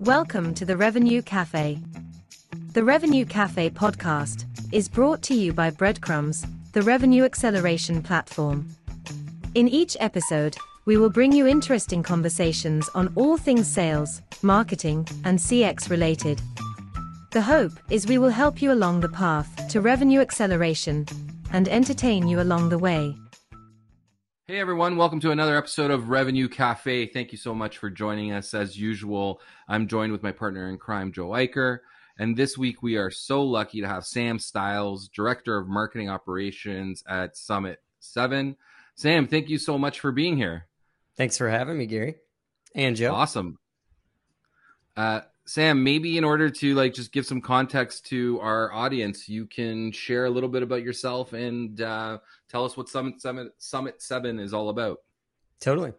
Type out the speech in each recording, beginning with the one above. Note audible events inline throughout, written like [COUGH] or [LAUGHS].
Welcome to the Revenue Cafe. The Revenue Cafe podcast is brought to you by Breadcrumbs, the revenue acceleration platform. In each episode, we will bring you interesting conversations on all things sales, marketing, and CX related. The hope is we will help you along the path to revenue acceleration and entertain you along the way. Hey everyone, welcome to another episode of Revenue Cafe. Thank you so much for joining us. As usual, I'm joined with my partner in crime, Joe Aicher. And this week we are so lucky to have Sam Stiles, Director of Marketing Operations at Summit 7. Sam, thank you so much for being here. Thanks for having me, Gary. And Joe. Awesome. Uh, Sam, maybe in order to like just give some context to our audience, you can share a little bit about yourself and uh, tell us what Summit Summit Summit Seven is all about. Totally.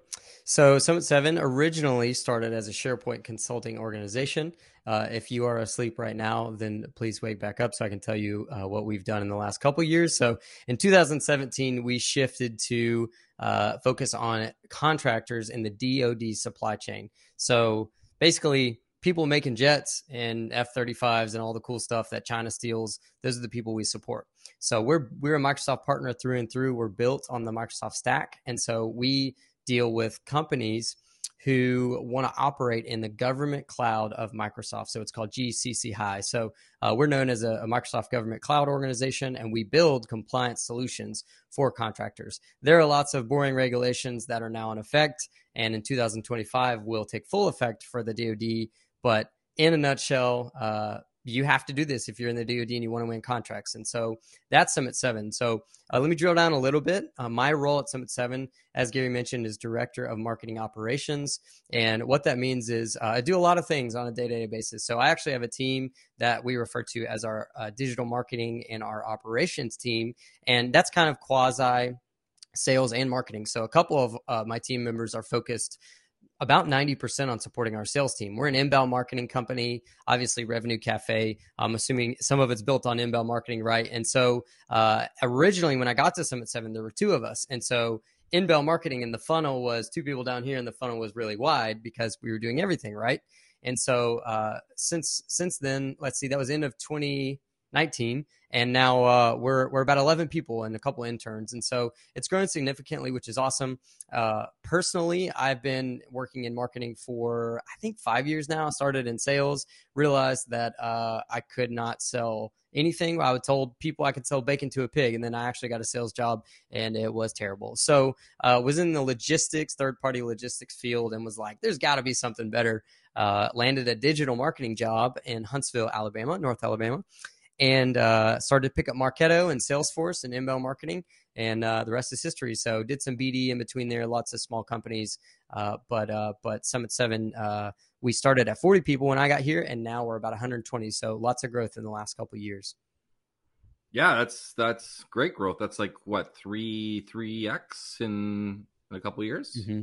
So Summit Seven originally started as a SharePoint consulting organization. Uh, if you are asleep right now, then please wake back up so I can tell you uh, what we've done in the last couple years. So in 2017, we shifted to uh, focus on contractors in the DoD supply chain. So basically people making jets and F-35s and all the cool stuff that China steals, those are the people we support. So we're we're a Microsoft partner through and through. We're built on the Microsoft stack, and so we deal with companies who want to operate in the government cloud of Microsoft. So it's called GCC High. So uh, we're known as a, a, Microsoft government cloud organization, and we build compliance solutions for contractors. There are lots of boring regulations that are now in effect, and in 2025 will take full effect for the DoD but in a nutshell, uh, you have to do this if you're in the DoD and you want to win contracts. And so that's Summit 7. So uh, let me drill down a little bit. Uh, my role at Summit 7, as Gary mentioned, is Director of Marketing Operations. And what that means is uh, I do a lot of things on a day to day basis. So I actually have a team that we refer to as our uh, digital marketing and our operations team. And that's kind of quasi sales and marketing. So a couple of uh, my team members are focused about 90% on supporting our sales team. We're an inbound marketing company, obviously Revenue Cafe. I'm assuming some of it's built on inbound marketing, right? And so uh, originally, when I got to Summit 7, there were two of us. And so inbound marketing in the funnel was two people down here, and the funnel was really wide because we were doing everything, right? And so uh, since since then, let's see, that was end of 2019 and now uh, we're we're about 11 people and a couple interns, and so it's grown significantly, which is awesome. Uh, personally, I've been working in marketing for I think five years now. I started in sales, realized that uh, I could not sell anything. I was told people I could sell bacon to a pig, and then I actually got a sales job, and it was terrible. So uh, was in the logistics, third party logistics field, and was like, "There's got to be something better." Uh, landed a digital marketing job in Huntsville, Alabama, North Alabama, and uh, started to pick up Marketo and Salesforce and inbound marketing, and uh, the rest is history. So did some BD in between there, lots of small companies, uh, but uh, but Summit Seven, uh, we started at 40 people when I got here, and now we're about 120. So lots of growth in the last couple years. Yeah, that's that's great growth. That's like what three three x in, in a couple years. Mm-hmm.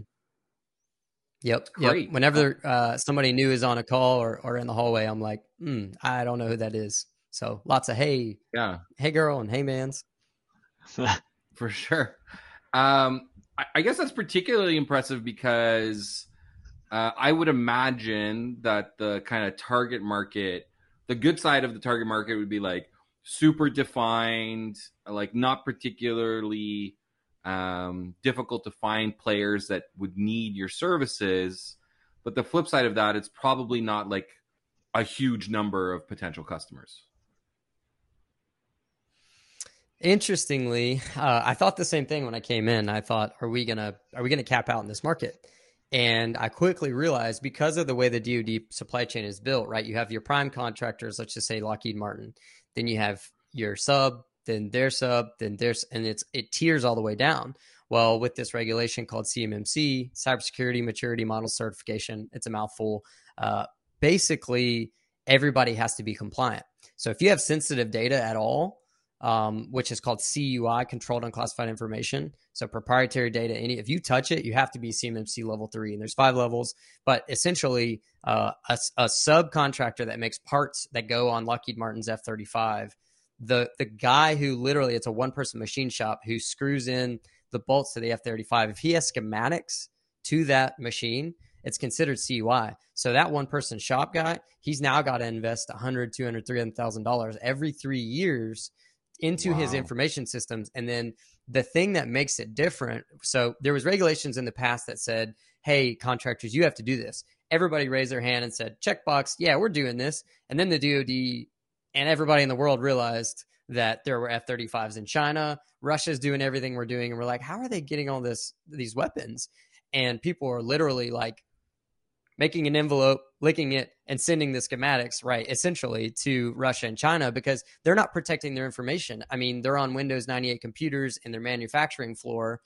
Yep. Yep. Whenever uh, somebody new is on a call or, or in the hallway, I'm like, mm, I don't know who that is. So lots of hey, yeah, hey girl, and hey man's. [LAUGHS] For sure. Um, I, I, guess that's particularly impressive because uh, I would imagine that the kind of target market, the good side of the target market would be like super defined, like not particularly um, difficult to find players that would need your services. But the flip side of that, it's probably not like a huge number of potential customers. Interestingly, uh, I thought the same thing when I came in. I thought, are we gonna are we gonna cap out in this market? And I quickly realized because of the way the DoD supply chain is built, right? You have your prime contractors, let's just say Lockheed Martin, then you have your sub, then their sub, then there's, and it's it tiers all the way down. Well, with this regulation called CMMC, Cybersecurity Maturity Model Certification, it's a mouthful. Uh, basically, everybody has to be compliant. So if you have sensitive data at all, um, which is called CUI, Controlled Unclassified Information. So proprietary data. Any if you touch it, you have to be CMMC level three, and there's five levels. But essentially, uh, a, a subcontractor that makes parts that go on Lockheed Martin's F-35, the the guy who literally it's a one person machine shop who screws in the bolts to the F-35. If he has schematics to that machine, it's considered CUI. So that one person shop guy, he's now got to invest 100, 200, 300,000 dollars every 3 years into wow. his information systems and then the thing that makes it different so there was regulations in the past that said hey contractors you have to do this. Everybody raised their hand and said checkbox yeah we're doing this. And then the dod and everybody in the world realized that there were f-35s in china russia's doing everything we're doing and we're like how are they getting all this these weapons? And people are literally like making an envelope, licking it, and sending the schematics, right, essentially to Russia and China because they're not protecting their information. I mean, they're on Windows 98 computers in their manufacturing floor,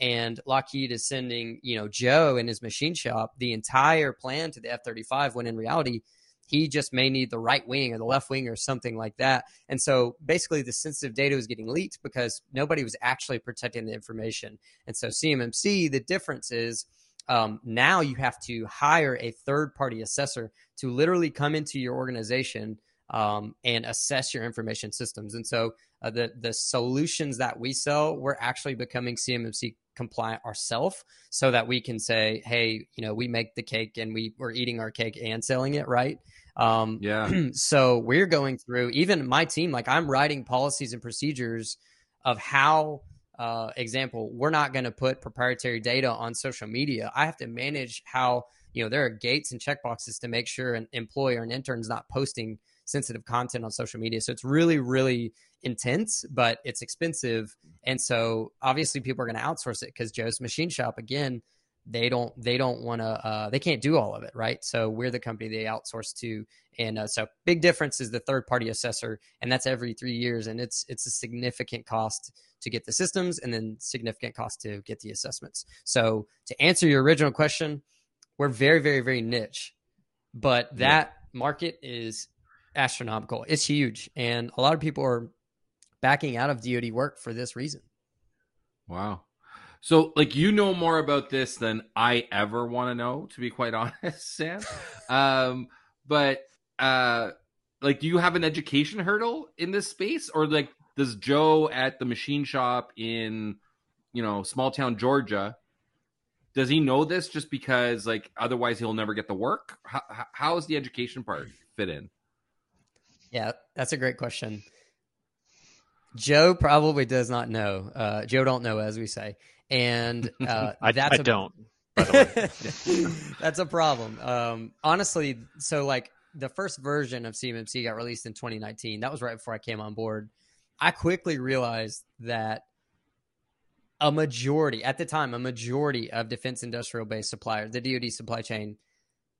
and Lockheed is sending, you know, Joe in his machine shop the entire plan to the F 35 when in reality, he just may need the right wing or the left wing or something like that. And so basically, the sensitive data was getting leaked because nobody was actually protecting the information. And so, CMMC, the difference is um, now you have to hire a third party assessor to literally come into your organization um, and assess your information systems. And so uh, the the solutions that we sell, we're actually becoming CMMC compliant ourselves, so that we can say, hey, you know, we make the cake and we we're eating our cake and selling it, right? Um, yeah. [CLEARS THROAT] so we're going through even my team, like I'm writing policies and procedures of how uh, example, we're not going to put proprietary data on social media. I have to manage how, you know, there are gates and checkboxes to make sure an employer or an intern is not posting sensitive content on social media. So it's really, really intense, but it's expensive. And so obviously people are going to outsource it because Joe's Machine Shop, again, they don't they don't want to uh, they can't do all of it right so we're the company they outsource to and uh, so big difference is the third party assessor and that's every three years and it's it's a significant cost to get the systems and then significant cost to get the assessments. So to answer your original question, we're very, very, very niche, but that yeah. market is astronomical. It's huge. And a lot of people are backing out of DoD work for this reason. Wow. So, like, you know more about this than I ever want to know, to be quite [LAUGHS] honest, Sam. um, but, uh, like, do you have an education hurdle in this space, or like, does Joe at the machine shop in, you know, small town Georgia, does he know this just because like otherwise he'll never get the work? How, how is the education part fit in? Yeah, that's a great question. Joe probably does not know. Uh, Joe don't know, as we say, and [LAUGHS] uh, I, that's I a, don't. [LAUGHS] that's a problem. Um, honestly, so like the first version of CMMC got released in 2019. That was right before I came on board. I quickly realized that a majority, at the time, a majority of defense industrial based suppliers, the DoD supply chain,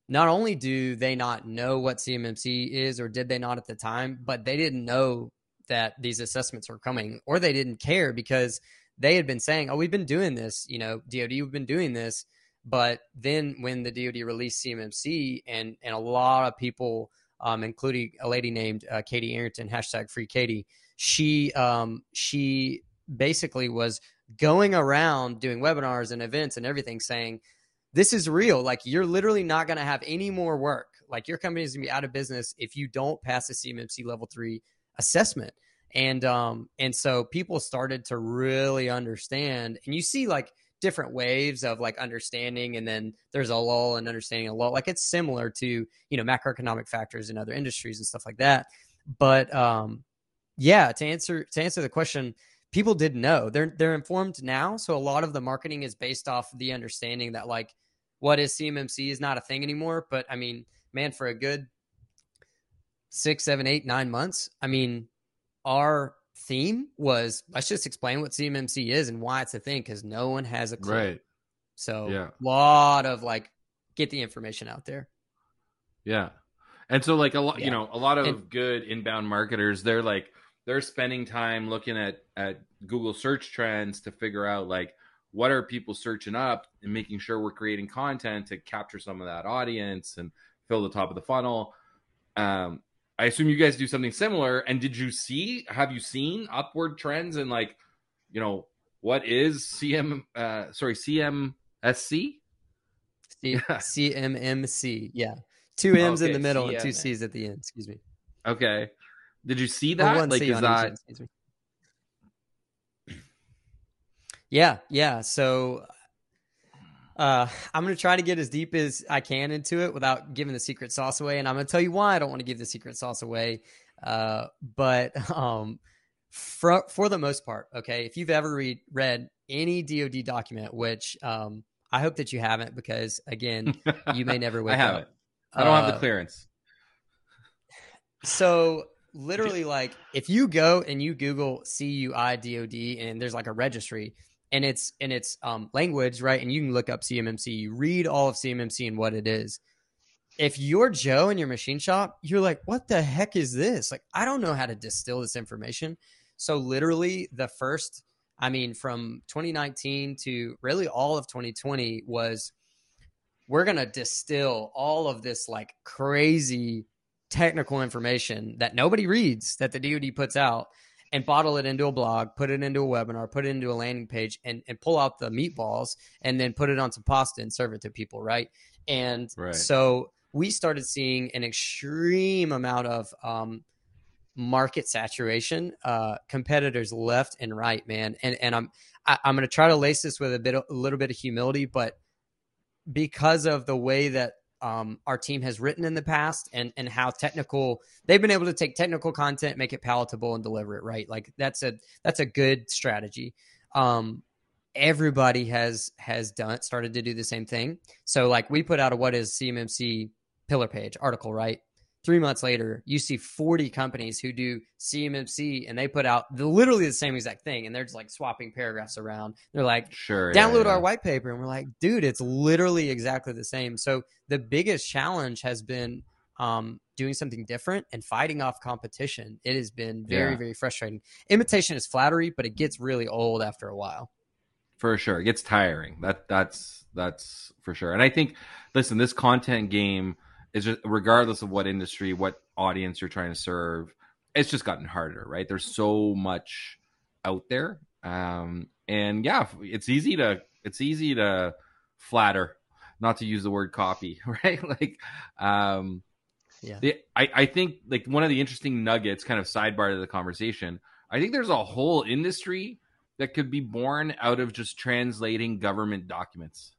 not only do they not know what CMMC is or did they not at the time, but they didn't know that these assessments were coming or they didn't care because they had been saying, oh, we've been doing this, you know, DoD, we've been doing this. But then when the DoD released CMMC and, and a lot of people, um, including a lady named uh, Katie Arrington, hashtag free Katie, she um, she basically was going around doing webinars and events and everything saying this is real. Like you're literally not going to have any more work. Like your company is going to be out of business if you don't pass the cmmc level 3 assessment and um and so people started to really understand and you see like different waves of like understanding and then there's a lull and understanding a lull like it's similar to you know macroeconomic factors in other industries and stuff like that but um yeah, to answer to answer the question, people didn't know. They're they're informed now, so a lot of the marketing is based off the understanding that like what is CMMC is not a thing anymore. But I mean, man, for a good six, seven, eight, nine months, I mean, our theme was let's just explain what CMMC is and why it's a thing because no one has a clue. Right. So yeah, a lot of like get the information out there. Yeah. And so like a lot, yeah. you know, a lot of and, good inbound marketers, they're like, they're spending time looking at at Google search trends to figure out like what are people searching up and making sure we're creating content to capture some of that audience and fill the top of the funnel. Um, I assume you guys do something similar. And did you see? Have you seen upward trends and like, you know, what is CM? Uh, sorry, CMSC. C- CMMC. Yeah, two [LAUGHS] M's okay, in the middle CM. and two C's at the end. Excuse me. Okay. Did you see that? Like, is that? yeah, yeah. So Uh, I'm going to try to get as deep as I can into it without giving the secret sauce away. And I'm going to tell you why I don't want to give the secret sauce away. Uh, but [LAUGHS] um, for, for the most part, okay, if you've ever read, read any DoD document, which um, I hope that you haven't, because again, you may never [LAUGHS] wake I haven't. up. I don't have the Uh, clearance. So literally, like if you go and you Google CUI DoD and there's like a registry and it's and it's um, language, right? And you can look up CMMC. You read all of CMMC and what it is. If you're Joe in your machine shop, you're like, what the heck is this? Like, I don't know how to distill this information. So literally, the first, I mean, from 2019 to really all of 2020 was we're gonna distill all of this like crazy technical information that nobody reads that the DoD puts out and bottle it into a blog, put it into a webinar, put it into a landing page, and, and pull out the meatballs and then put it on some pasta and serve it to people, right? And Right. so we started seeing an extreme amount of um, market saturation, uh, competitors left and right, man. And and I'm I, I'm going to try to lace this with a bit, a little bit of humility, but because of the way that um, our team has written in the past and and how technical they've been able to take technical content make it palatable and deliver it right? Like that's a that's a good strategy. Um everybody has has done started to do the same thing. So like we put out a what is cmmc pillar page article right three months later you see 40 companies who do cmmc and they put out the, literally the same exact thing and they're just like swapping paragraphs around. They're like Sure. yeah, download yeah. our white paper and we're like dude it's literally exactly the same. So the biggest challenge has been um, doing something different and fighting off competition. It has been very Yeah. very frustrating. Imitation is flattery but it gets really old after a while. For sure. It gets tiring. That that's that's for sure. And i think listen this content game just regardless of what industry what audience you're trying to serve it's just gotten harder right? There's so much out there. Um and yeah it's easy to it's easy to flatter not to use the word copy [LAUGHS] right? Like um Yeah. the, I, I think like one of the interesting nuggets kind of sidebar to the conversation i think there's a whole industry that could be born out of just translating government documents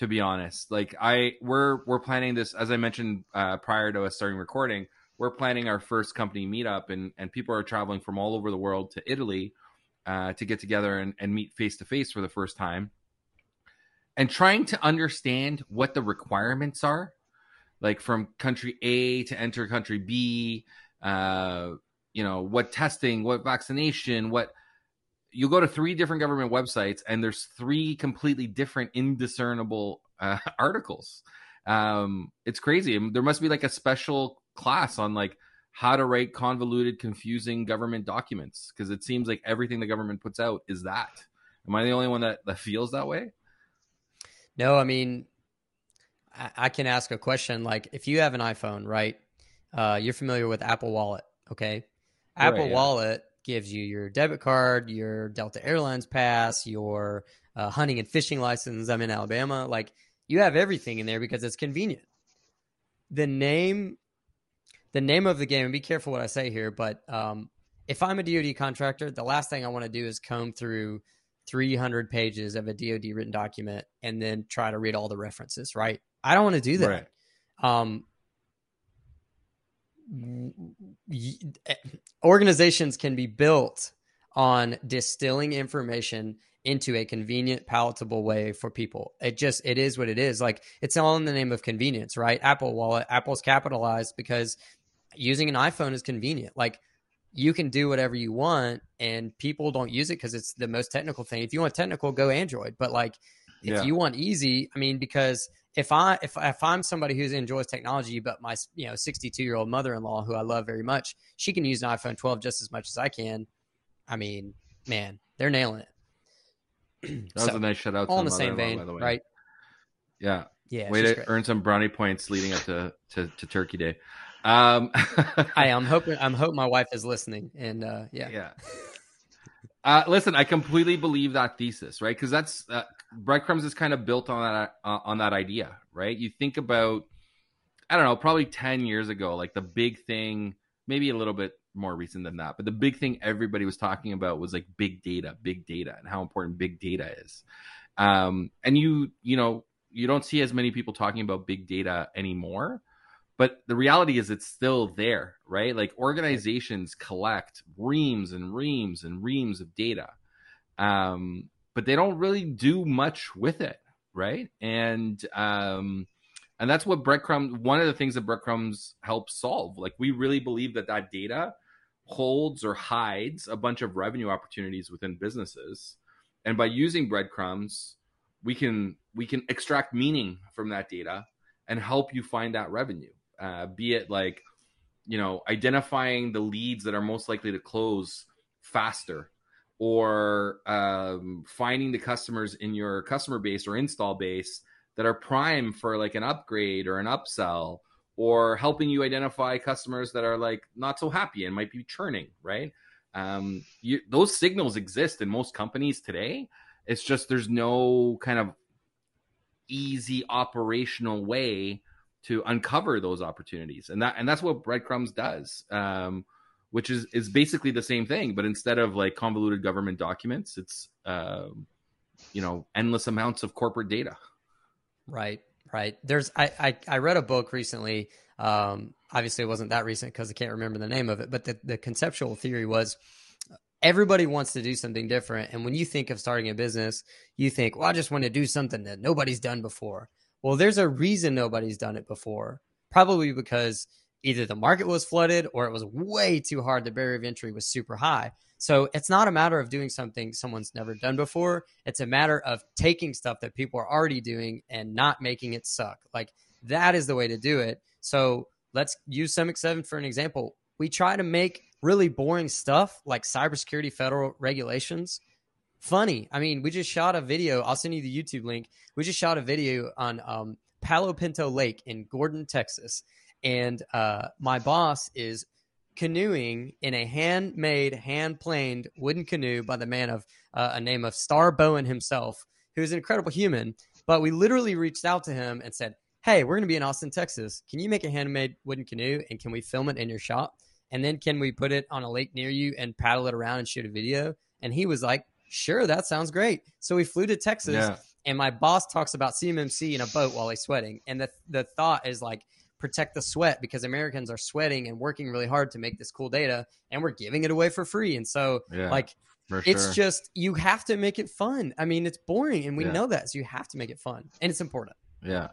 to be honest. Like i we're we're planning this as i mentioned uh, prior to us starting recording we're planning our first company meetup and and people are traveling from all over the world to italy uh, to get together and, and meet face to face for the first time. And trying to understand what the requirements are like from country a to enter country b uh, you know what testing what vaccination what you go to three different government websites and there's three completely different indiscernible uh, [LAUGHS] articles. Um, it's crazy. There must be like a special class on like how to write convoluted confusing government documents because it seems like everything the government puts out is that. Am i the only one that, that feels that way? No i mean I, I can ask a question like if you have an iphone right uh, you're familiar with apple wallet okay? Apple yeah. wallet gives you your debit card your delta airlines pass your uh, hunting and fishing license. I'm in alabama. Like you have everything in there because it's convenient. The name the name of the game and be careful what i say here but um, if i'm a dod contractor the last thing i want to do is comb through 300 pages of a dod written document and then try to read all the references right? I don't want to do that. Right. um, Eh, organizations can be built on distilling information into a convenient palatable way for people. It just it is what it is. Like it's all in the name of convenience right? Apple wallet apple's capitalized because using an iphone is convenient. Like you can do whatever you want and people don't use it because it's the most technical thing. If you want technical go android. But like if Yeah. you want easy i mean because if i if, if i'm somebody who enjoys technology but my you know 62 year old mother-in-law who i love very much she can use an iphone 12 just as much as i can i mean man they're nailing it that was So, a nice shout out to all in the same vein by the way. right yeah yeah way to great. earn some brownie points leading up to, to, to turkey day um [LAUGHS] I, i'm hoping i'm hoping my wife is listening and uh yeah yeah. Uh, listen, I completely believe that thesis, right? Because that's uh, breadcrumbs is kind of built on that uh, on that idea, right? You think about, I don't know, probably ten years ago, like the big thing, maybe a little bit more recent than that, but the big thing everybody was talking about was like big data, big data, and how important big data is. Um, and you, you know, you don't see as many people talking about big data anymore. But the reality is, it's still there, right? Like organizations collect reams and reams and reams of data, um, but they don't really do much with it, right? And um, and that's what breadcrumbs. One of the things that breadcrumbs helps solve. Like we really believe that that data holds or hides a bunch of revenue opportunities within businesses, and by using breadcrumbs, we can we can extract meaning from that data and help you find that revenue uh, be it like you know identifying the leads that are most likely to close faster or um, finding the customers in your customer base or install base that are prime for like an upgrade or an upsell or helping you identify customers that are like not so happy and might be churning right? Um, you, those signals exist in most companies today. It's just there's no kind of easy operational way to uncover those opportunities. And that and that's what breadcrumbs does. Um, which is is basically the same thing but instead of like convoluted government documents it's um, you know endless amounts of corporate data right right there's i i, I read a book recently um, obviously it wasn't that recent because i can't remember the name of it but the, the conceptual theory was everybody wants to do something different and when you think of starting a business you think well i just want to do something that nobody's done before well, there's a reason nobody's done it before. Probably because either the market was flooded or it was way too hard. The barrier of entry was super high. So it's not a matter of doing something someone's never done before. It's a matter of taking stuff that people are already doing and not making it suck. Like that is the way to do it. So let's use Summit 7 for an example. We try to make really boring stuff like cybersecurity federal regulations funny. I mean, we just shot a video. I'll send you the YouTube link. We just shot a video on um, Palo Pinto Lake in Gordon, Texas, and uh, my boss is canoeing in a handmade, hand-planed wooden canoe by the man of uh, a name of Star Bowen himself, who's an incredible human. But we literally reached out to him and said, "Hey, we're going to be in Austin, Texas. Can you make a handmade wooden canoe and can we film it in your shop? And then can we put it on a lake near you and paddle it around and shoot a video?" And he was like, sure, that sounds great. So we flew to Texas, yeah. and my boss talks about CMMC in a boat while he's sweating, and the the thought is like protect the sweat because Americans are sweating and working really hard to make this cool data, and we're giving it away for free. And so, yeah, like, it's sure. just you have to make it fun. I mean, it's boring, and we yeah. know that, so you have to make it fun, and it's important. Yeah,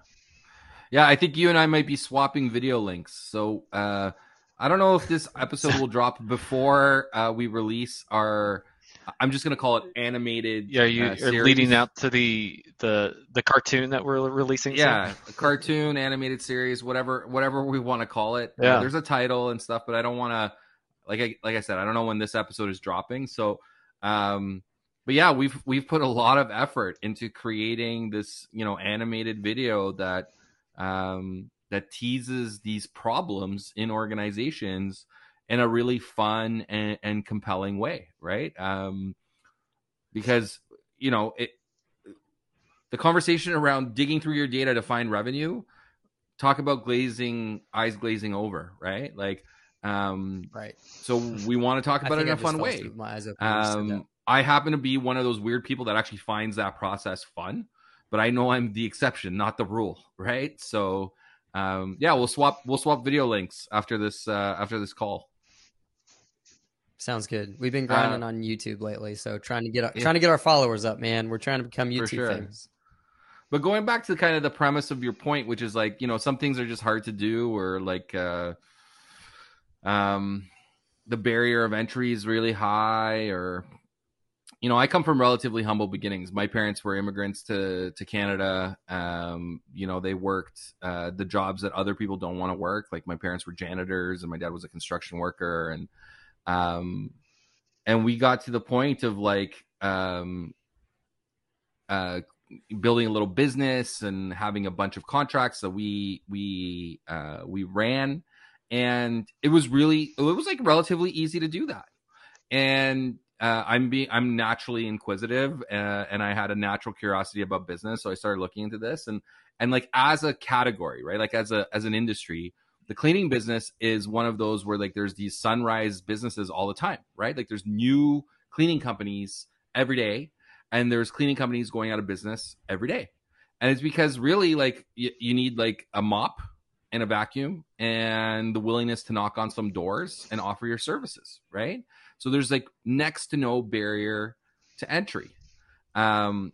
yeah. I think you and I might be swapping video links. So. uh I don't know if this episode will [LAUGHS] drop before uh, we release our I'm just gonna call it animated. Yeah, you, uh, are leading out to the the the cartoon that we're releasing. Yeah, a cartoon, animated series, whatever whatever we want to call it. Uh, yeah, uh, there's a title and stuff, but I don't want to. Like I like I said, I don't know when this episode is dropping. So, um, but yeah, we've we've put a lot of effort into creating this, you know, animated video that um that teases these problems in organizations in a really fun and, and compelling way, right? Um, because you know it, the conversation around digging through your data to find revenue. Talk about glazing eyes glazing over, right? Like, um, right. So we want to talk [LAUGHS] about it in a fun way. Um, I happen to be one of those weird people that actually finds that process fun, but I know I'm the exception, not the rule, [LAUGHS] right? So, um, yeah, we'll swap we'll swap video links after this uh, after this call. Sounds good. We've been grinding uh, on YouTube lately, so trying to get our, yeah. trying to get our followers up, man. We're trying to become YouTube sure. famous. But going back to kind of the premise of your point, which is like you know some things are just hard to do, or like uh, um, the barrier of entry is really high, or you know I come from relatively humble beginnings. My parents were immigrants to to Canada. Um, you know they worked uh, the jobs that other people don't want to work. Like my parents were janitors, and my dad was a construction worker, and um, and we got to the point of like um, uh, building a little business and having a bunch of contracts that we we uh, we ran, and it was really it was like relatively easy to do that. And uh, I'm being I'm naturally inquisitive, uh, and I had a natural curiosity about business, so I started looking into this and and like as a category, right? Like as a as an industry, the cleaning business is one of those where like there's these sunrise businesses all the time, right? Like there's new cleaning companies every day. and there's cleaning companies going out of business every day and it's because really like you, you need like a mop and a vacuum and the willingness to knock on some doors and offer your services right so there's like next to no barrier to entry um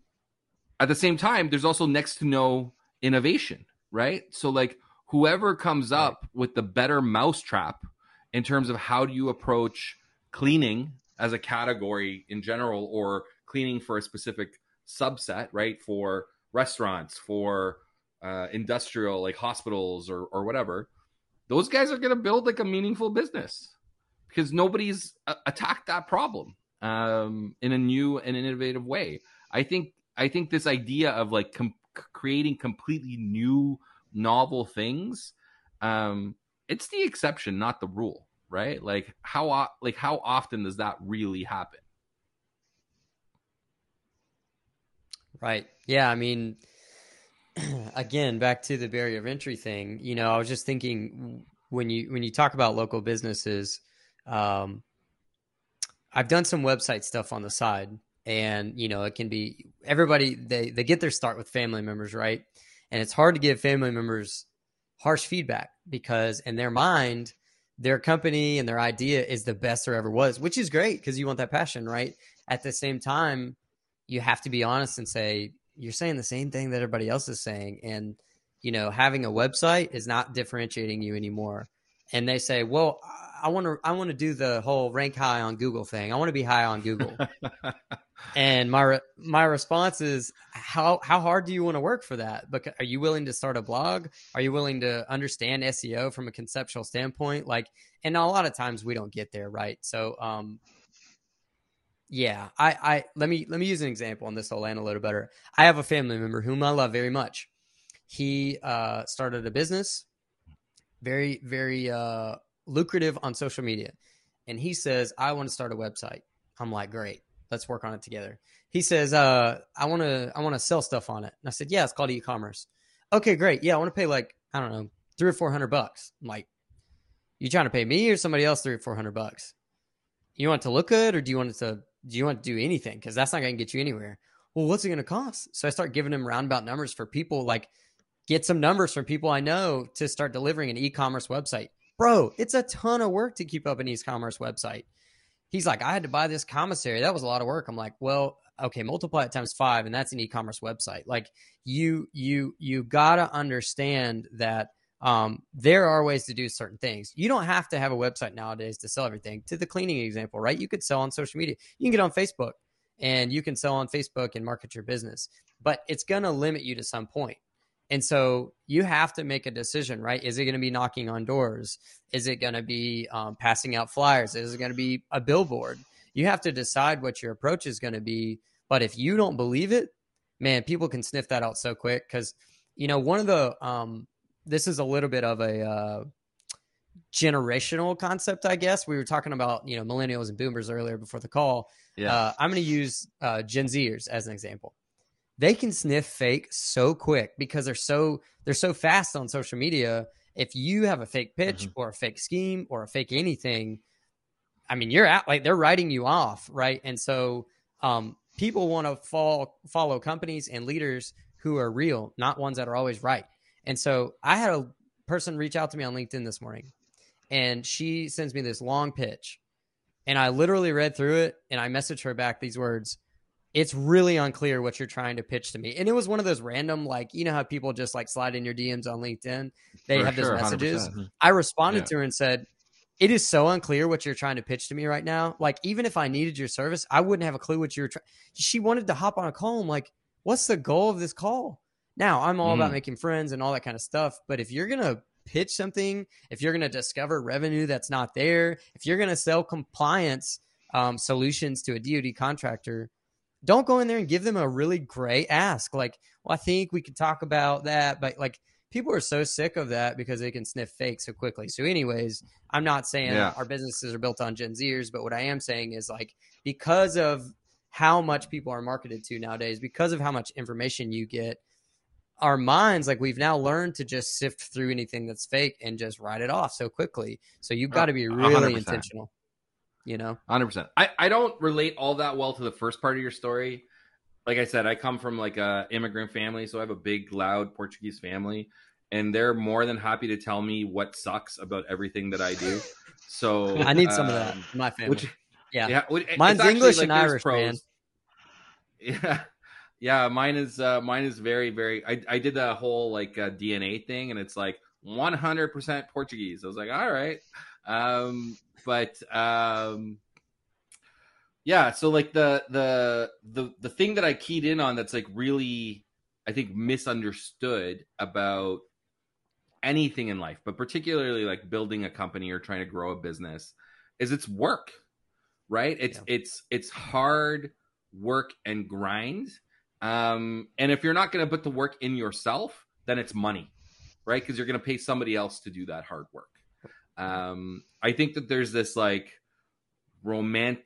at the same time there's also next to no innovation right so like whoever comes up with the better mousetrap in terms of how do you approach cleaning as a category in general or cleaning for a specific subset right? For restaurants for uh, industrial like hospitals or, or whatever those guys are going to build like a meaningful business because nobody's a- attacked that problem um, in a new and innovative way. I think i think this idea of like com- creating completely new novel things um, it's the exception not the rule right like how like how often does that really happen Right. Yeah. I mean, [CLEARS THROAT] again, back to the barrier of entry thing. You know, I was just thinking when you when you talk about local businesses, um, I've done some website stuff on the side, and you know, it can be everybody they they get their start with family members, right? And it's hard to give family members harsh feedback because in their mind their company and their idea is the best there ever was which is great because you want that passion right? At the same time you have to be honest and say you're saying the same thing that everybody else is saying. And you know having a website is not differentiating you anymore and they say well i want to i want to do the whole rank high on google thing. I want to be high on google. [LAUGHS] And my re- my response is how how hard do you want to work for that? Because are you willing to start a blog? Are you willing to understand seo from a conceptual standpoint? Like and a lot of times we don't get there right? So um yeah, I, I let me let me use an example, and this will land a little better. I have a family member whom I love very much. He uh, started a business, very very uh, lucrative on social media, and he says, "I want to start a website." I'm like, "Great, let's work on it together." He says, uh, "I want to I want to sell stuff on it," and I said, "Yeah, it's called e-commerce." Okay, great. Yeah, I want to pay like I don't know three or four hundred bucks. I'm like, you trying to pay me or somebody else three or four hundred bucks? You want it to look good, or do you want it to do you want to do anything? Because that's not going to get you anywhere. Well, what's it going to cost? So I start giving him roundabout numbers for people like get some numbers from people I know to start delivering an e-commerce website. Bro, it's a ton of work to keep up an e-commerce website. He's like, I had to buy this commissary. That was a lot of work. I'm like, well, okay, multiply it times five, and that's an e-commerce website. Like you, you, you gotta understand that um, there are ways to do certain things. You don't have to have a website nowadays to sell everything. To the cleaning example, right? You could sell on social media. You can get on Facebook and you can sell on Facebook and market your business, but it's going to limit you to some point. And so you have to make a decision, right? Is it going to be knocking on doors? Is it going to be um, passing out flyers? Is it going to be a billboard? You have to decide what your approach is going to be. But if you don't believe it, man, people can sniff that out so quick. Because, you know, one of the, um, this is a little bit of a uh, generational concept, I guess. We were talking about you know millennials and boomers earlier before the call. Yeah. Uh, I'm going to use uh, Gen Zers as an example. They can sniff fake so quick because they're so they're so fast on social media. If you have a fake pitch Mhm. or a fake scheme or a fake anything, I mean, you're out like they're writing you off, right? And so um, people want to follow follow companies and leaders who are real, not ones that are always right. And so I had a person reach out to me on LinkedIn this morning, and she sends me this long pitch, and I literally read through it, and I messaged her back these words. It's really unclear what you're trying to pitch to me, and it was one of those random, like you know how people just like slide in your DMs on LinkedIn. They For have sure, those messages. 100%. I responded Yeah. to her and said, "It is so unclear what you're trying to pitch to me right now. Like, even if I needed your service, I wouldn't have a clue what you were trying." She wanted to hop on a call. I'm like, "What's the goal of this call?" Now, I'm all about Mm. making friends and all that kind of stuff, but if you're gonna pitch something, if you're gonna discover revenue that's not there, if you're gonna sell compliance um, solutions to a DoD contractor, don't go in there and give them a really great ask. Like, well, I think we could talk about that, but like people are so sick of that because they can sniff fake so quickly. So, anyways, I'm not saying Yeah. our businesses are built on Gen Zers, but what I am saying is like because of how much people are marketed to nowadays, because of how much information you get, our minds like we've now learned to just sift through anything that's fake and just write it off so quickly. So you've oh, got to be really hundred percent. intentional. You know, Hundred percent. I I don't relate all that well to the first part of your story. like I said, I come from like a immigrant family, so I have a big, loud Portuguese family, and they're more than happy to tell me what sucks about everything that I do. So [LAUGHS] I need some of that um, in my family. Which, yeah. yeah, which- Mine's English like, and Irish, pros. man. [LAUGHS] Yeah, yeah. Mine is uh, mine is very, very. I I did the whole like uh, DNA thing, and it's like 100% Portuguese. I was like, all right, um, but um, yeah. So like the the the the thing that I keyed in on that's like really, I think misunderstood about anything in life, but particularly like building a company or trying to grow a business, is it's work, right? It's it's it's hard work and grind. Um, and if you're not going to put the work in yourself, then it's money, right? Because you're going to pay somebody else to do that hard work. Um, I think that there's this like romantic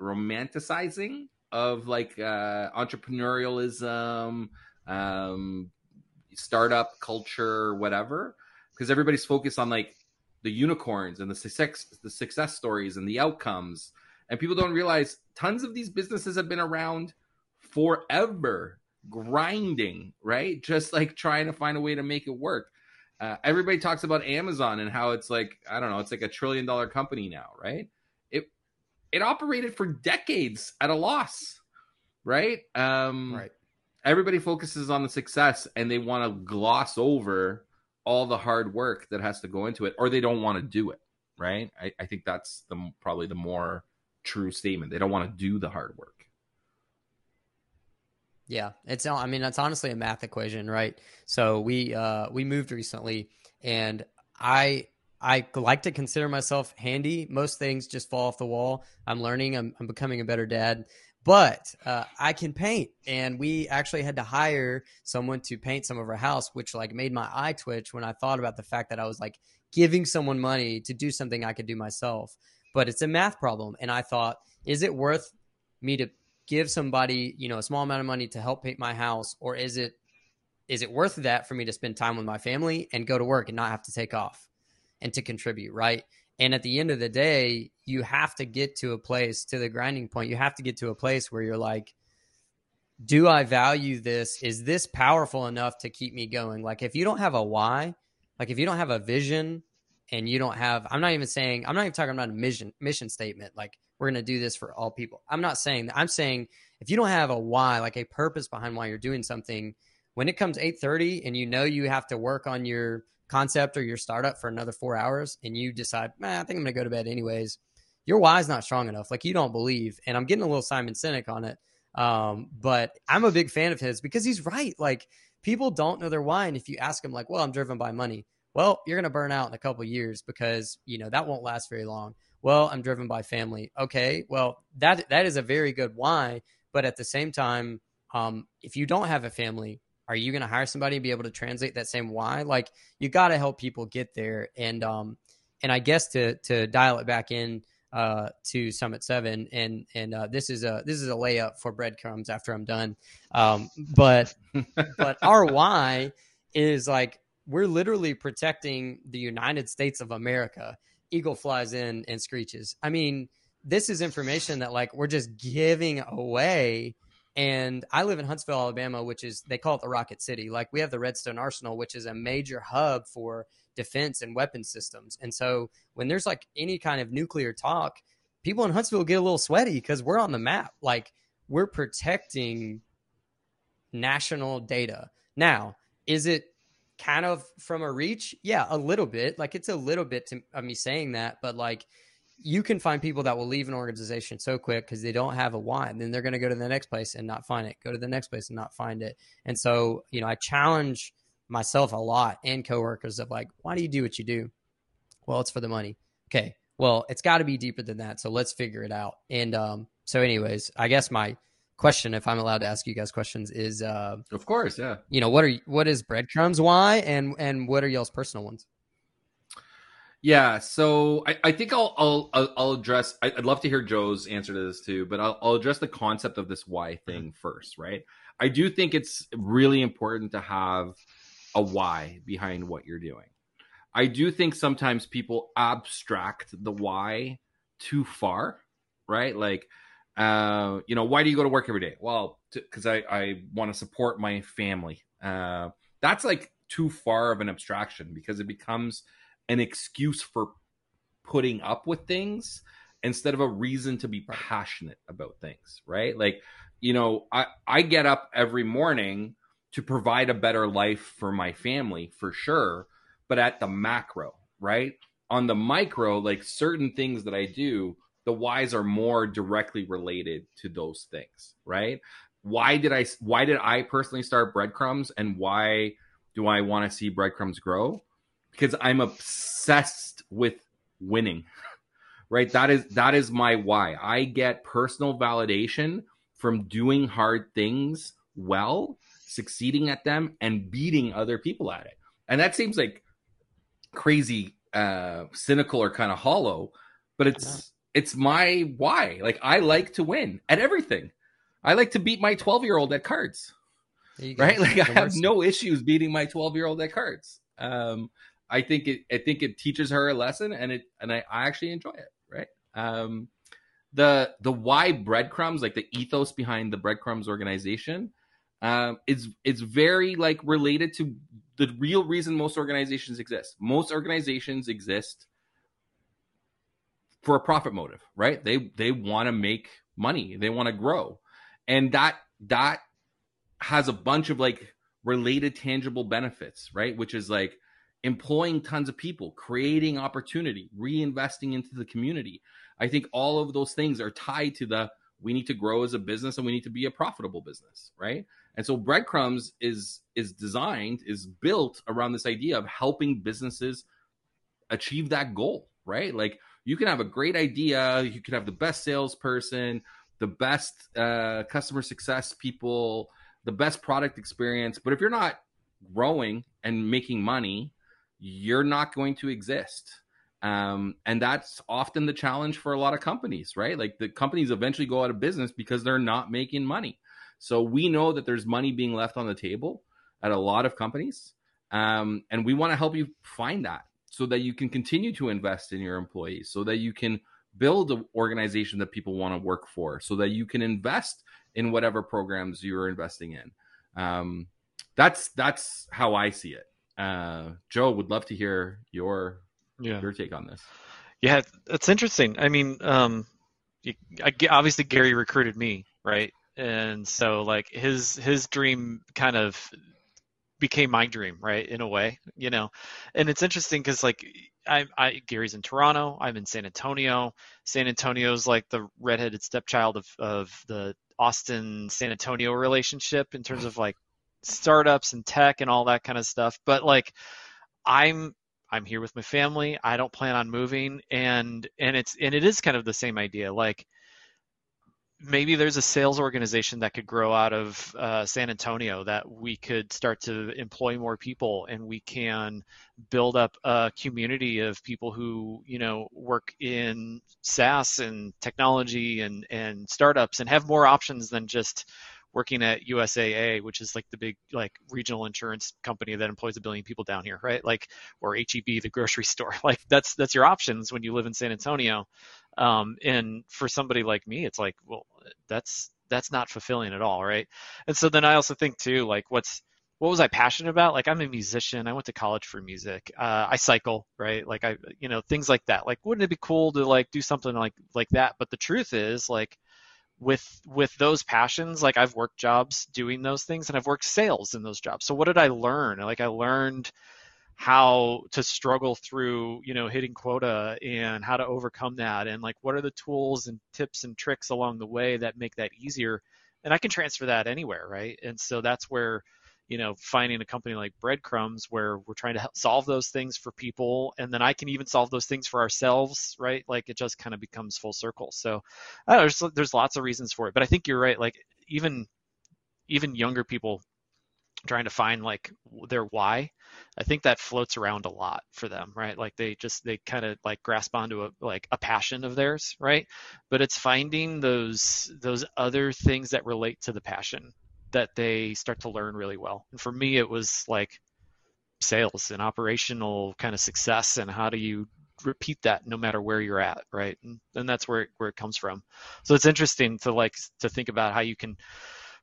romanticizing of like uh, entrepreneurialism, um, startup culture, whatever, because everybody's focused on like the unicorns and the success, the success stories and the outcomes, and people don't realize tons of these businesses have been around forever, grinding, right? Just like trying to find a way to make it work. Uh, everybody talks about Amazon and how it's like I don't know, it's like a trillion dollar company now, right? It it operated for decades at a loss, right? Um, Right. everybody focuses on the success and they want to gloss over all the hard work that has to go into it or they don't want to do it right i, I think that's the probably the more true statement they don't want to do the hard work Yeah, it's I mean it's honestly a math equation, right? So we uh we moved recently and I I like to consider myself handy. Most things just fall off the wall. I'm learning, I'm I'm becoming a better dad. But uh, I can paint, and we actually had to hire someone to paint some of our house, which like made my eye twitch when I thought about the fact that I was like giving someone money to do something I could do myself. But it's a math problem, and I thought, is it worth me to give somebody you know a small amount of money to help paint my house or is it is it worth that for me to spend time with my family and go to work and not have to take off and to contribute right? And at the end of the day you have to get to a place to the grinding point you have to get to a place where you're like do i value this? Is this powerful enough to keep me going? Like if you don't have a why like if you don't have a vision and you don't have i'm not even saying i'm not even talking about a mission mission statement like we're going to do this for all people. I'm not saying that. I'm saying if you don't have a why like a purpose behind why you're doing something when it comes 8.30 and you know you have to work on your concept or your startup for another four hours and you decide man i think i'm going to go to bed anyways your why is not strong enough. Like you don't believe and i'm getting a little simon Sinek on it um, but i'm a big fan of his because he's right. Like people don't know their why and if you ask them like well i'm driven by money. Well you're going to burn out in a couple years because you know that won't last very long well i'm driven by family. Okay well that that is a very good why but at the same time um, if you don't have a family are you going to hire somebody and be able to translate that same why? Like you got to help people get there and um and i guess to to dial it back in uh to summit 7 and and uh this is a this is a layup for breadcrumbs after i'm done. Um but but [LAUGHS] our why is like we're literally protecting the united states of america eagle flies in and screeches i mean this is information that like we're just giving away and I live in Huntsville, Alabama, which is they call it the Rocket City. Like we have the Redstone Arsenal, which is a major hub for defense and weapon systems. And so when there's like any kind of nuclear talk, people in Huntsville get a little sweaty because we're on the map. Like we're protecting national data. Now, is it kind of from a reach? Yeah, a little bit. Like it's a little bit to, of me saying that, but like you can find people that will leave an organization so quick because they don't have a why. And then they're going to go to the next place and not find it, go to the next place and not find it. And so, you know, I challenge myself a lot and coworkers of like, why do you do what you do? Well, it's for the money. Okay. Well, it's got to be deeper than that. So let's figure it out. And um, so, anyways, I guess my question, if I'm allowed to ask you guys questions, is uh, of course yeah you know, what are what is breadcrumbs why and and what are y'all's personal ones? Yeah, so I, I think I'll, I'll I'll address. I- I'd love to hear Joe's answer to this too, but I'll, I'll address the concept of this why thing first, right? I do think it's really important to have a why behind what you're doing. I do think sometimes people abstract the why too far, right? Like Uh, you know, why do you go to work every day? Well, because I, I want to support my family. Uh, that's like too far of an abstraction because it becomes an excuse for putting up with things instead of a reason to be passionate about things, right? Like, you know, I, I get up every morning to provide a better life for my family for sure, but at the macro, right? On the micro, like certain things that I do, the whys are more directly related to those things, right? Why did I why did I personally start breadcrumbs and why do I want to see breadcrumbs grow? Because I'm obsessed with winning. [LAUGHS] Right? That is that is my why. I get personal validation from doing hard things well, succeeding at them and beating other people at it. And that seems like crazy uh cynical or kind of hollow, but it's it's my why. Like I like to win at everything. I like to beat my 12 year old at cards. Right? [LAUGHS] Like I have no issues beating my 12 year old at cards. Um, I think it, I think it teaches her a lesson and it, and I, I actually enjoy it. Right. Um, the, the why breadcrumbs, like the ethos behind the breadcrumbs organization, um, is, it's very like related to the real reason most organizations exist. Most organizations exist for a profit motive, right? They they want to make money, they want to grow, and that that has a bunch of like related tangible benefits, right? Which is like employing tons of people, creating opportunity, reinvesting into the community. I think all of those things are tied to the we need to grow as a business and we need to be a profitable business, right? And so breadcrumbs is is designed is built around this idea of helping businesses achieve that goal, right? Like you can have a great idea, you can have the best salesperson, the best uh, customer success people, the best product experience, but if you're not growing and making money, you're not going to exist. Um, and that's often the challenge for a lot of companies, right? Like the companies eventually go out of business because they're not making money. So we know that there's money being left on the table at a lot of companies. Um, and we want to help you find that so that you can continue to invest in your employees, so that you can build an organization that people want to work for, so that you can invest in whatever programs you're investing in. Um, that's that's how I see it. Uh, Joe would love to hear your yeah. your take on this. Yeah, it's interesting. I mean, um, I, obviously Gary recruited me, right? And so like his his dream kind of became my dream, right? In a way, you know, and it's interesting because like I, I, Gary's in Toronto, I'm in San Antonio. San Antonio's like the redheaded stepchild of of the Austin San Antonio relationship in terms of like startups and tech and all that kind of stuff. But like, I'm I'm here with my family. I don't plan on moving, and and it's and it is kind of the same idea, like maybe there's a sales organization that could grow out of uh, San Antonio that we could start to employ more people and we can build up a community of people who you know work in SaaS and technology and and startups and have more options than just working at USAA, which is like the big like regional insurance company that employs a billion people down here, right? Like or HEB, the grocery [LAUGHS] store. Like that's that's your options when you live in San Antonio. Um, and for somebody like me, it's like, well, that's that's not fulfilling at all, right? And so then I also think too, like what's what was I passionate about? Like I'm a musician. I went to college for music. Uh, I cycle, right? Like I, you know, things like that. Like, wouldn't it be cool to like do something like like that? But the truth is, like, with with those passions like i've worked jobs doing those things and i've worked sales in those jobs. So what did i learn? Like i learned how to struggle through you know hitting quota and how to overcome that and like what are the tools and tips and tricks along the way that make that easier? And i can transfer that anywhere right? And so that's where you know, finding a company like Breadcrumbs where we're trying to solve those things for people, and then I can even solve those things for ourselves, right? Like it just kind of becomes full circle. So, know, there's there's lots of reasons for it, but I think you're right. Like even even younger people trying to find like their why i think that floats around a lot for them right like they just they kind of like grasp onto a like a passion of theirs right but it's finding those those other things that relate to the passion that they start to learn really well. And for me, it was like sales and operational kind of success and how do you repeat that no matter where you're at, right? And, and that's where it, where it comes from. So it's interesting to like to think about how you can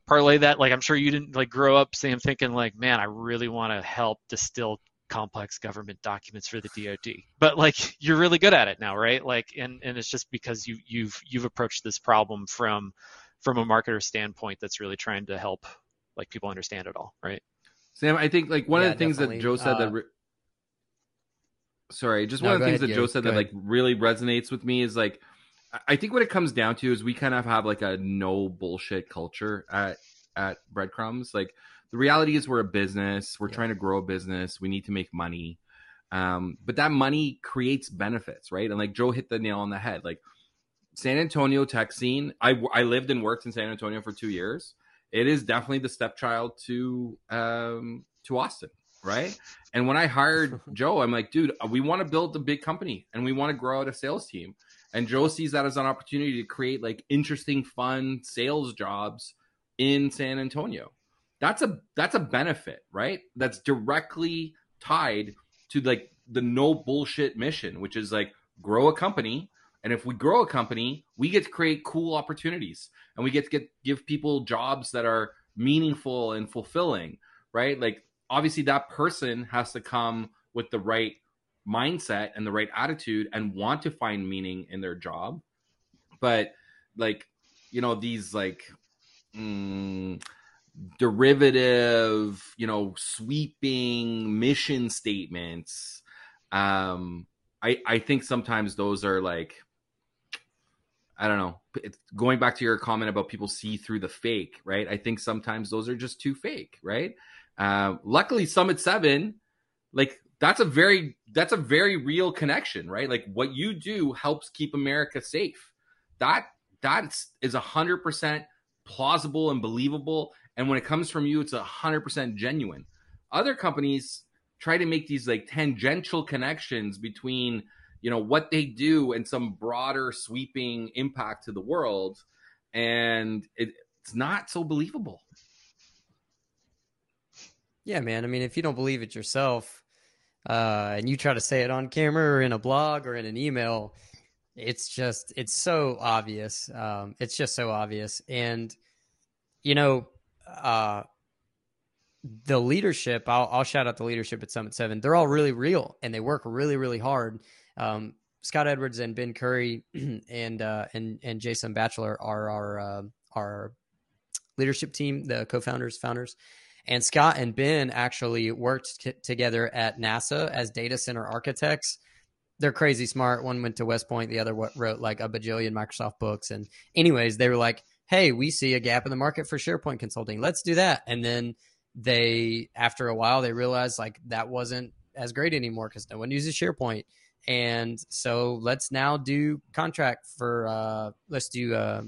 parlay that. Like I'm sure you didn't like grow up Sam thinking like, man, I really want to help distill complex government documents for the DoD. But like you're really good at it now, right? Like and and it's just because you you've you've approached this problem from from a marketer standpoint that's really trying to help like people understand it all, right? Sam, I think like one Yeah, of the things that. Joe said that Uh, re- sorry, just No, one of the things ahead, that Joe said Go that like really resonates with me is like I- I think what it comes down to is we kind of have like a no bullshit culture at at breadcrumbs. Like the reality is we're a business, we're Yeah. trying to grow a business, we need to make money. Um, but that money creates benefits, right? And like Joe hit the nail on the head. Like San Antonio tech scene, I I lived and worked in San Antonio for two years. It is definitely the stepchild to um to Austin, right? And when I hired [LAUGHS] Joe, I'm like, dude, we want to build a big company and we want to grow out a sales team. And Joe sees that as an opportunity to create like interesting, fun sales jobs in San Antonio. That's a that's a benefit, right? That's directly tied to like the no bullshit mission, which is like grow a company. And if we grow a company, we get to create cool opportunities and we get to get give people jobs that are meaningful and fulfilling, right? Like obviously that person has to come with the right mindset and the right attitude and want to find meaning in their job. But like, you know, these like mm, derivative, you know, sweeping mission statements. Um, I I think sometimes those are like, I don't know. It's going back to your comment about people see through the fake, right? I think sometimes those are just too fake, right? Uh, luckily, Summit Seven, like that's a very that's a very real connection, right? Like what you do helps keep America safe. That that is a hundred percent plausible and believable. And when it comes from you, it's a hundred percent genuine. Other companies try to make these like tangential connections between you know what they do and some broader sweeping impact to the world and it, it's not so believable Yeah, man. I mean, if you don't believe it yourself, uh, and you try to say it on camera or in a blog or in an email, it's just it's so obvious. Um, it's just so obvious, and you know, uh, the leadership. I'll, I'll shout out the leadership at Summit Seven. They're all really real, and they work really, really hard. Um, Scott Edwards and Ben Curry [CLEARS THROAT] and uh, and and Jason Batchelor are our uh, our leadership team, the co-founders, founders. And Scott and Ben actually worked t- together at NASA as data center architects. They're crazy smart. One went to West Point, the other wrote like a bajillion Microsoft books. And, anyways, they were like, hey, we see a gap in the market for SharePoint consulting. Let's do that. And then they, after a while, they realized like that wasn't as great anymore because no one uses SharePoint. And so let's now do contract for, uh, let's do uh,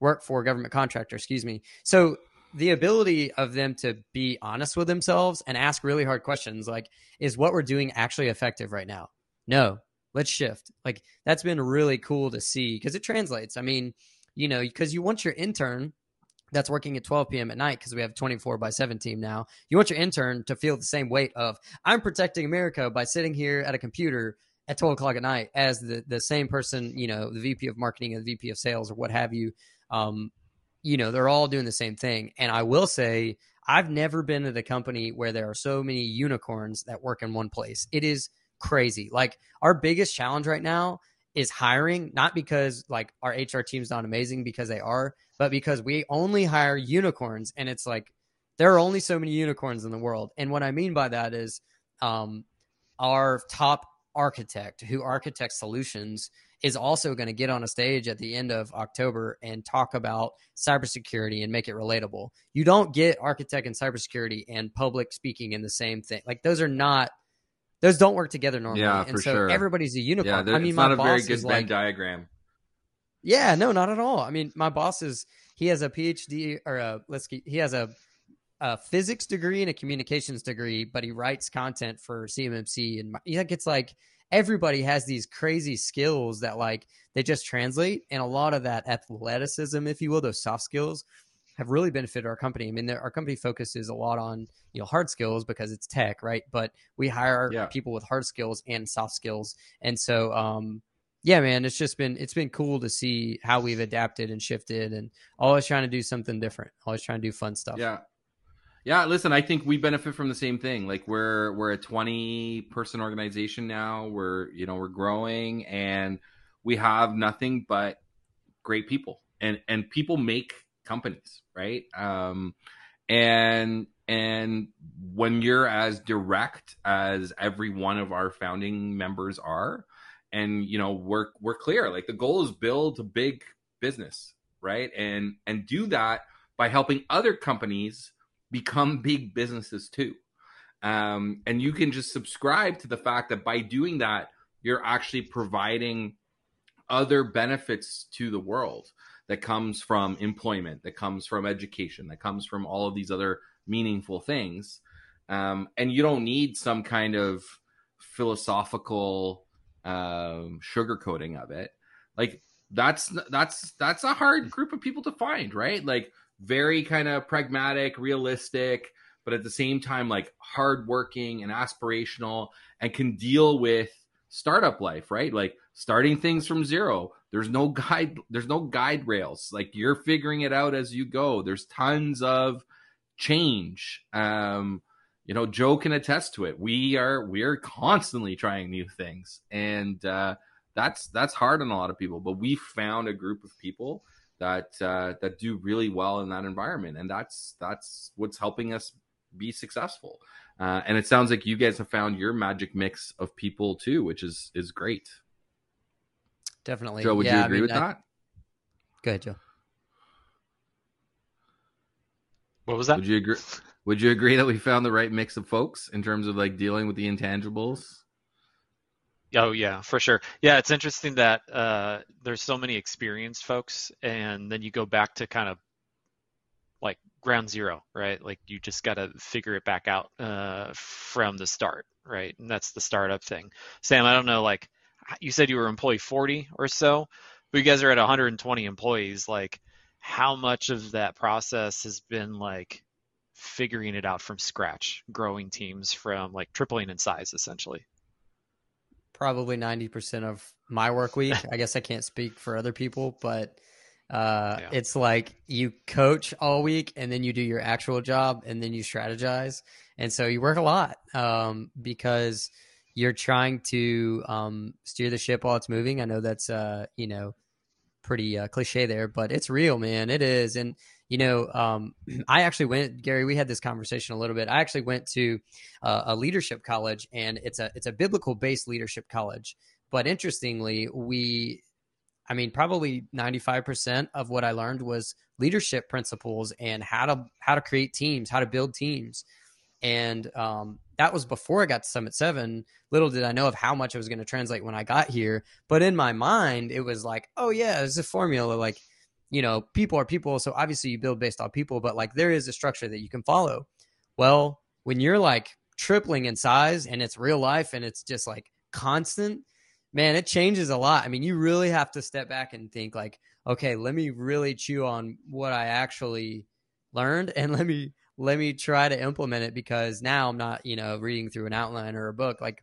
work for government contractor, excuse me. So the ability of them to be honest with themselves and ask really hard questions like is what we're doing actually effective right now no let's shift like that's been really cool to see because it translates i mean you know because you want your intern that's working at 12 p.m. at night because we have 24 by 7 team now. You want your intern to feel the same weight of I'm protecting America by sitting here at a computer at 12 o'clock at night as the the same person, you know, the VP of marketing and the VP of sales or what have you. Um, you know, they're all doing the same thing. And I will say, I've never been at a company where there are so many unicorns that work in one place. It is crazy. Like our biggest challenge right now is hiring, not because like our HR team's not amazing because they are, but because we only hire unicorns and it's like there are only so many unicorns in the world. And what I mean by that is um our top architect who architects solutions is also going to get on a stage at the end of October and talk about cybersecurity and make it relatable. You don't get architect and cybersecurity and public speaking in the same thing. Like those are not those don't work together normally. Yeah, and for so sure. everybody's a unicorn. yeah I mean, it's my not a boss very good venn like, diagram yeah, no, not at all. I mean, my boss is he has a PhD or a let's keep, he has a, a physics degree and a communications degree, but he writes content for CMMC and my, yeah, it's like everybody has these crazy skills that like they just translate, and a lot of that athleticism, if you will, those soft skills, have really benefited our company. I mean, our company focuses a lot on you know hard skills because it's tech, right? But we hire Yeah. people with hard skills and soft skills, and so um, yeah, man, it's just been it's been cool to see how we've adapted and shifted, and always trying to do something different, always trying to do fun stuff. Yeah. Yeah, listen, I think we benefit from the same thing. Like we're we're a 20 person organization now. We're, you know, we're growing and we have nothing but great people. And and people make companies, right? Um and and when you're as direct as every one of our founding members are and you know, we're we're clear. Like the goal is build a big business, right? And and do that by helping other companies become big businesses too. Um, and you can just subscribe to the fact that by doing that, you're actually providing other benefits to the world that comes from employment, that comes from education, that comes from all of these other meaningful things. Um, and you don't need some kind of philosophical um, sugarcoating of it. Like that's that's that's a hard group of people to find, right? Like very kind of pragmatic, realistic, but at the same time like hardworking and aspirational and can deal with startup life, right? Like starting things from zero. There's no guide there's no guide rails. Like you're figuring it out as you go. There's tons of change. Um you know, Joe can attest to it. We are we are constantly trying new things. And uh that's that's hard on a lot of people, but we found a group of people that uh, that do really well in that environment, and that's that's what's helping us be successful. Uh, and it sounds like you guys have found your magic mix of people too, which is is great. Definitely. Joe, would yeah, you I agree mean, with I- that? Go ahead, Joe. What was that? Would you agree? Would you agree that we found the right mix of folks in terms of like dealing with the intangibles? Oh yeah, for sure. Yeah, it's interesting that uh, there's so many experienced folks, and then you go back to kind of like ground zero, right? Like you just got to figure it back out uh, from the start, right? And that's the startup thing. Sam, I don't know, like you said you were employee 40 or so, but you guys are at 120 employees. Like, how much of that process has been like figuring it out from scratch, growing teams from like tripling in size, essentially? Probably 90% of my work week. [LAUGHS] I guess I can't speak for other people, but uh, Yeah. it's like you coach all week and then you do your actual job and then you strategize. And so you work a lot um, because you're trying to um, steer the ship while it's moving. I know that's, uh, you know, pretty uh, cliche there, but it's real, man. It is. And, you know, um, [CLEARS THROAT] I actually went, Gary, we had this conversation a little bit. I actually went to uh, a leadership college and it's a, it's a biblical based leadership college. But interestingly, we, I mean, probably 95% of what I learned was leadership principles and how to, how to create teams, how to build teams. And um, that was before I got to Summit 7. Little did I know of how much it was going to translate when I got here. But in my mind, it was like, oh, yeah, there's a formula. Like, you know, people are people. So obviously you build based on people, but like there is a structure that you can follow. Well, when you're like tripling in size and it's real life and it's just like constant, man, it changes a lot. I mean, you really have to step back and think like, okay, let me really chew on what I actually learned and let me let me try to implement it because now I'm not, you know, reading through an outline or a book. Like,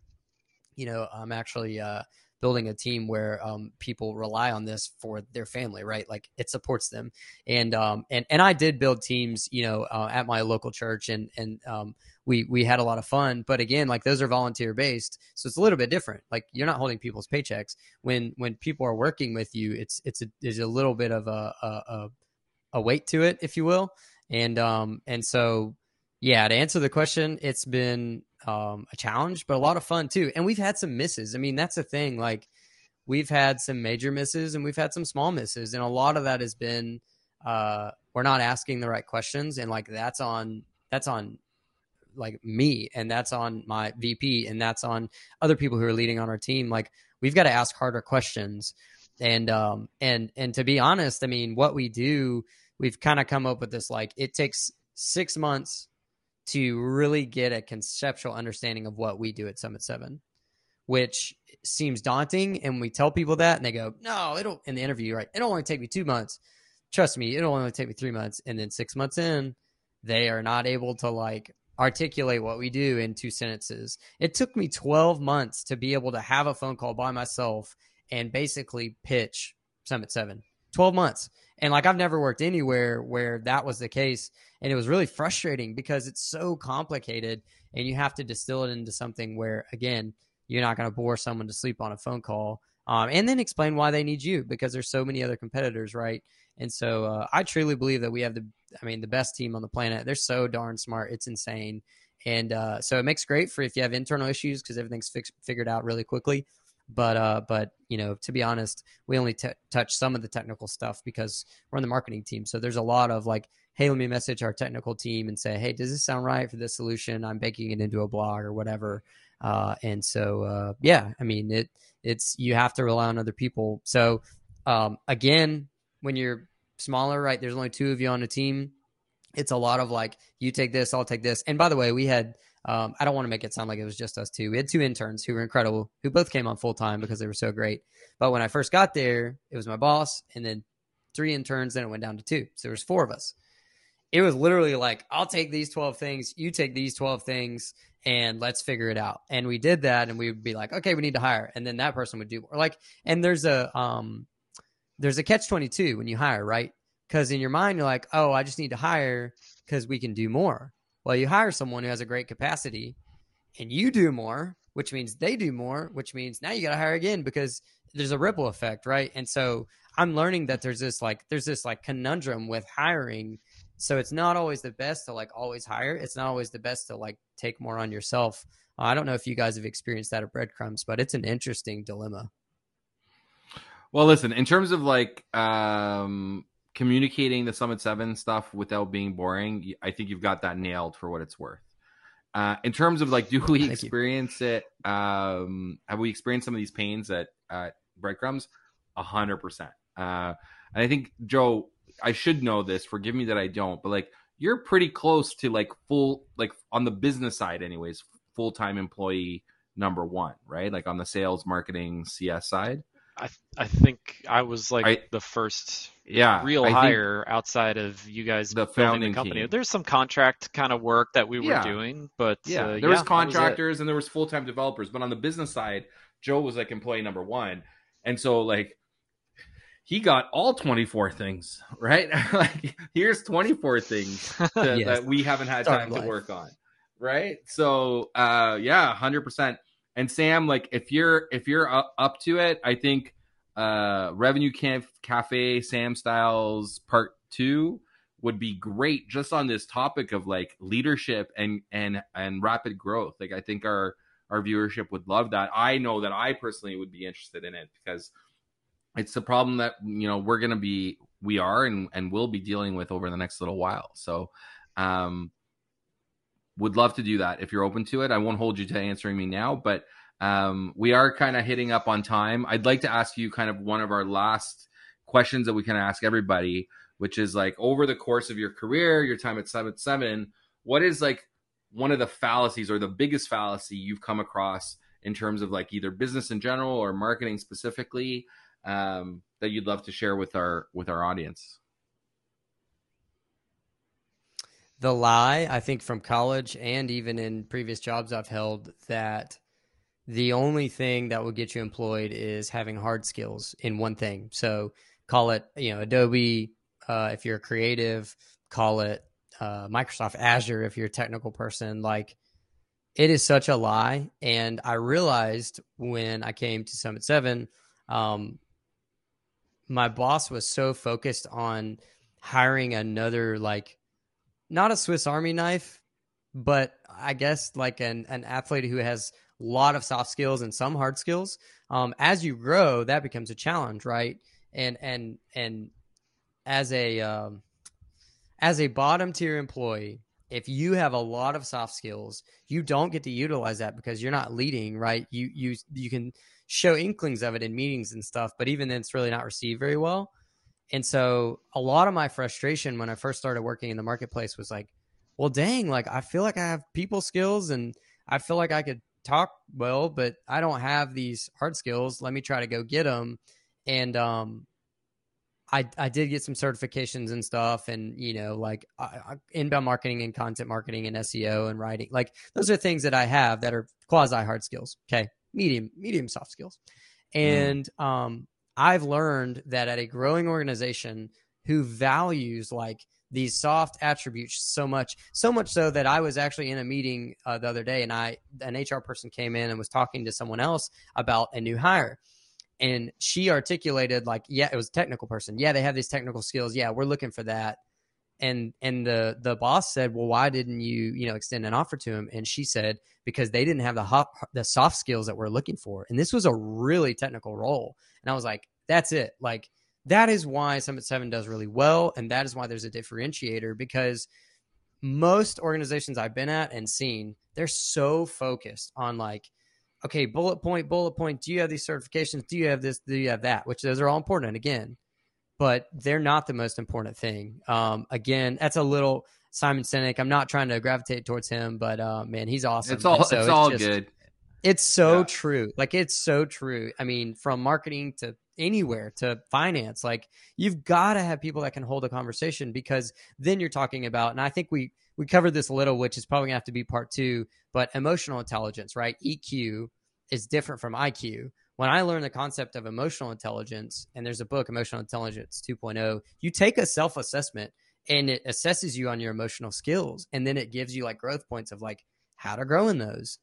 you know, I'm actually uh, building a team where um, people rely on this for their family, right? Like it supports them. And um, and and I did build teams, you know, uh, at my local church, and and um, we we had a lot of fun. But again, like those are volunteer based, so it's a little bit different. Like you're not holding people's paychecks when when people are working with you. It's it's a, there's a little bit of a a, a a weight to it, if you will. And um and so yeah, to answer the question, it's been um a challenge, but a lot of fun too. And we've had some misses. I mean, that's the thing. Like we've had some major misses and we've had some small misses, and a lot of that has been uh we're not asking the right questions, and like that's on that's on like me and that's on my VP and that's on other people who are leading on our team. Like we've got to ask harder questions. And um and and to be honest, I mean what we do, we've kind of come up with this like it takes six months to really get a conceptual understanding of what we do at Summit Seven, which seems daunting. And we tell people that and they go, No, it'll in the interview, right? It'll only take me two months. trust me, it'll only take me three months. And then six months in, they are not able to like articulate what we do in two sentences. It took me 12 months to be able to have a phone call by myself and basically pitch Summit 7. 12 months. And like I've never worked anywhere where that was the case. And it was really frustrating because it's so complicated and you have to distill it into something where, again, you're not going to bore someone to sleep on a phone call. Um, and then explain why they need you because there's so many other competitors, right? And so uh, I truly believe that we have the, I mean, the best team on the planet. They're so darn smart. It's insane. And uh, so it makes great for if you have internal issues because everything's fix- figured out really quickly. But uh, but you know, to be honest, we only t- touch some of the technical stuff because we're on the marketing team. So there's a lot of like, hey, let me message our technical team and say, hey, does this sound right for this solution? I'm baking it into a blog or whatever. Uh, and so uh, yeah, I mean it. It's you have to rely on other people. So um, again, when you're smaller, right? There's only two of you on a team. It's a lot of like, you take this, I'll take this. And by the way, we had um, I don't want to make it sound like it was just us two. We had two interns who were incredible, who both came on full time because they were so great. But when I first got there, it was my boss and then three interns, then it went down to two. So there was four of us. It was literally like, I'll take these 12 things, you take these 12 things, and let's figure it out. And we did that and we would be like, okay, we need to hire. And then that person would do more. Like, and there's a um there's a catch 22 when you hire, right? Because in your mind, you're like, oh, I just need to hire because we can do more. Well, you hire someone who has a great capacity and you do more, which means they do more, which means now you got to hire again because there's a ripple effect, right? And so I'm learning that there's this like there's this like conundrum with hiring. So it's not always the best to like always hire. It's not always the best to like take more on yourself. Uh, I don't know if you guys have experienced that at Breadcrumbs, but it's an interesting dilemma. Well, listen, in terms of like um communicating the Summit 7 stuff without being boring, I think you've got that nailed for what it's worth. Uh, in terms of like, do we [LAUGHS] Thank experience you. it? Um, have we experienced some of these pains at, at breadcrumbs? A hundred percent. Uh, and I think Joe, I should know this. Forgive me that I don't, but like, you're pretty close to like full, like on the business side, anyways, full time employee number one, right? Like on the sales, marketing, CS side. I I think I was like I, the first yeah real I hire outside of you guys the founding the company. Team. There's some contract kind of work that we were yeah. doing, but yeah, uh, there yeah, was contractors was and there was full time developers. But on the business side, Joe was like employee number one, and so like he got all 24 things [LAUGHS] right [LAUGHS] like here's 24 things [LAUGHS] to, yes. that we haven't had time to work on right so uh yeah 100% and Sam, like if you're if you're up to it, I think uh Revenue Camp Cafe Sam Stiles Part Two would be great just on this topic of like leadership and and and rapid growth. Like I think our our viewership would love that. I know that I personally would be interested in it because it's a problem that you know we're gonna be we are and and will be dealing with over the next little while. So um would love to do that if you're open to it. I won't hold you to answering me now, but um, we are kind of hitting up on time. I'd like to ask you kind of one of our last questions that we can ask everybody, which is like over the course of your career, your time at Summit 7, what is like one of the fallacies or the biggest fallacy you've come across in terms of like either business in general or marketing specifically um, that you'd love to share with our with our audience? The lie, I think, from college and even in previous jobs I've held, that the only thing that will get you employed is having hard skills in one thing. So call it, you know, Adobe uh, if you're a creative, call it uh, Microsoft Azure if you're a technical person. Like, it is such a lie. And I realized when I came to Summit 7, um, my boss was so focused on hiring another, like, not a Swiss Army knife, but I guess like an, an athlete who has a lot of soft skills and some hard skills. Um, as you grow, that becomes a challenge, right? And and and as a um, as a bottom tier employee, if you have a lot of soft skills, you don't get to utilize that because you're not leading, right? You you you can show inklings of it in meetings and stuff, but even then, it's really not received very well. And so a lot of my frustration when I first started working in the marketplace was like, well, dang, like I feel like I have people skills and I feel like I could talk well, but I don't have these hard skills. Let me try to go get them. And um, I, I did get some certifications and stuff and you know like I, inbound marketing and content marketing and SEO and writing like those are things that I have that are quasi hard skills okay medium medium soft skills and mm. um I've learned that at a growing organization who values like these soft attributes so much so much so that I was actually in a meeting uh, the other day and I an HR person came in and was talking to someone else about a new hire. And she articulated like yeah it was a technical person. Yeah they have these technical skills. Yeah we're looking for that. And and the the boss said well why didn't you you know extend an offer to him? And she said because they didn't have the hot, the soft skills that we're looking for. And this was a really technical role. And i was like that's it like that is why summit 7 does really well and that is why there's a differentiator because most organizations i've been at and seen they're so focused on like okay, bullet point, bullet point. Do you have these certifications? Do you have this? Do you have that? Which those are all important And again, but they're not the most important thing. Um, again, that's a little Simon Sinek. I'm not trying to gravitate towards him, but uh, man, he's awesome. It's all so it's, it's, all just, good. It's so yeah. true. Like it's so true. I mean, from marketing to anywhere to finance, like you've got to have people that can hold a conversation because then you're talking about. And I think we we covered this a little, which is probably gonna have to be part two. But emotional intelligence, right? EQ is different from IQ. When I learned the concept of emotional intelligence, and there's a book, Emotional Intelligence 2.0, you take a self assessment and it assesses you on your emotional skills. And then it gives you like growth points of like how to grow in those.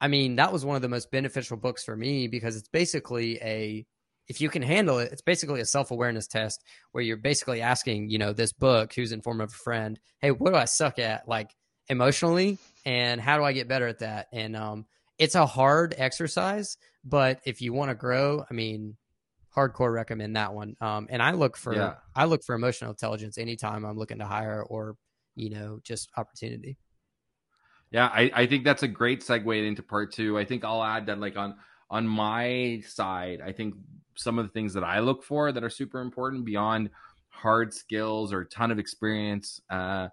I mean, that was one of the most beneficial books for me because it's basically a if you can handle it, it's basically a self awareness test where you're basically asking, you know, this book who's in form of a friend, hey, what do I suck at, like emotionally, and how do I get better at that? And um, it's a hard exercise, but if you want to grow, I mean, hardcore recommend that one. Um, and I look for yeah. I look for emotional intelligence anytime I'm looking to hire or you know just opportunity. Yeah, I, I think that's a great segue into part two. I think I'll add that like on on my side, I think some of the things that I look for that are super important beyond hard skills or a ton of experience, uh,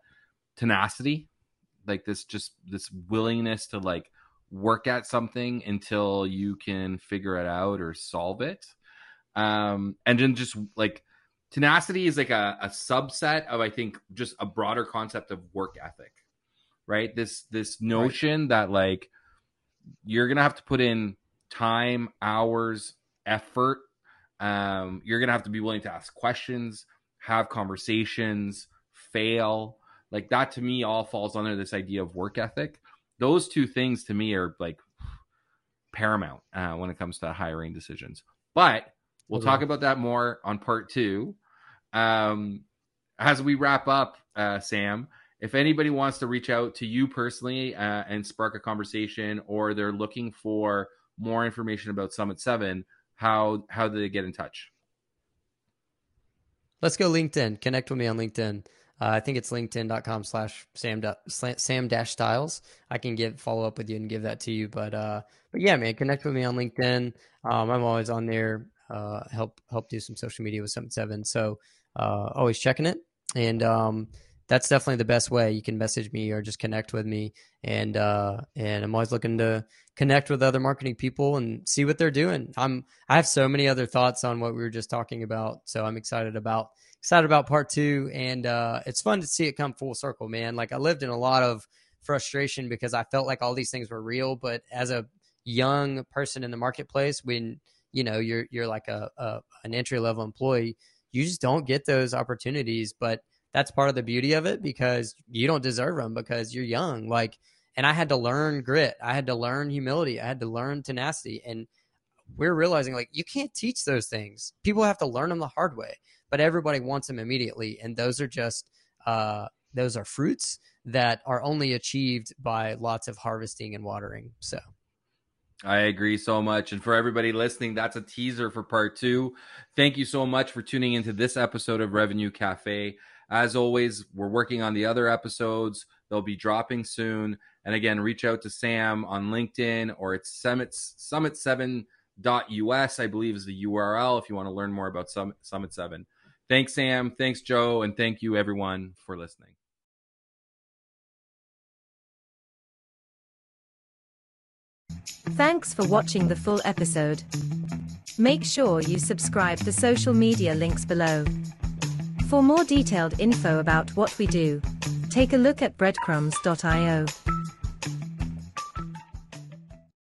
tenacity, like this just this willingness to like work at something until you can figure it out or solve it. Um, and then just like tenacity is like a, a subset of I think just a broader concept of work ethic, right? This this notion right. that like you're gonna have to put in time, hours, effort um, you're gonna have to be willing to ask questions, have conversations, fail. Like that to me all falls under this idea of work ethic. Those two things to me are like paramount uh, when it comes to hiring decisions. But we'll talk about that more on part two. Um, as we wrap up, uh, Sam, if anybody wants to reach out to you personally uh, and spark a conversation, or they're looking for more information about Summit Seven, how how do they get in touch? Let's go LinkedIn. Connect with me on LinkedIn. Uh, I think it's linkedin.com slash sam sam dash stiles. I can give follow up with you and give that to you. But uh, but yeah, man, connect with me on LinkedIn. Um, I'm always on there. Uh, help help do some social media with Summit Seven. So uh, always checking it. And um, that's definitely the best way. You can message me or just connect with me, and uh, and I'm always looking to connect with other marketing people and see what they're doing. I'm I have so many other thoughts on what we were just talking about, so I'm excited about excited about part two, and uh, it's fun to see it come full circle, man. Like I lived in a lot of frustration because I felt like all these things were real, but as a young person in the marketplace, when you know you're you're like a, a an entry level employee, you just don't get those opportunities, but that's part of the beauty of it because you don't deserve them because you're young. Like, and I had to learn grit. I had to learn humility. I had to learn tenacity. And we're realizing like you can't teach those things. People have to learn them the hard way, but everybody wants them immediately. And those are just, uh, those are fruits that are only achieved by lots of harvesting and watering. So. I agree so much. And for everybody listening, that's a teaser for part two. Thank you so much for tuning into this episode of Revenue Cafe. As always, we're working on the other episodes. They'll be dropping soon. And again, reach out to Sam on LinkedIn or it's Summit Summit7.us, I believe is the URL if you want to learn more about Summit, Summit 7. Thanks, Sam. Thanks, Joe. And thank you, everyone, for listening. Thanks for watching the full episode. Make sure you subscribe the social media links below. For more detailed info about what we do, take a look at breadcrumbs.io.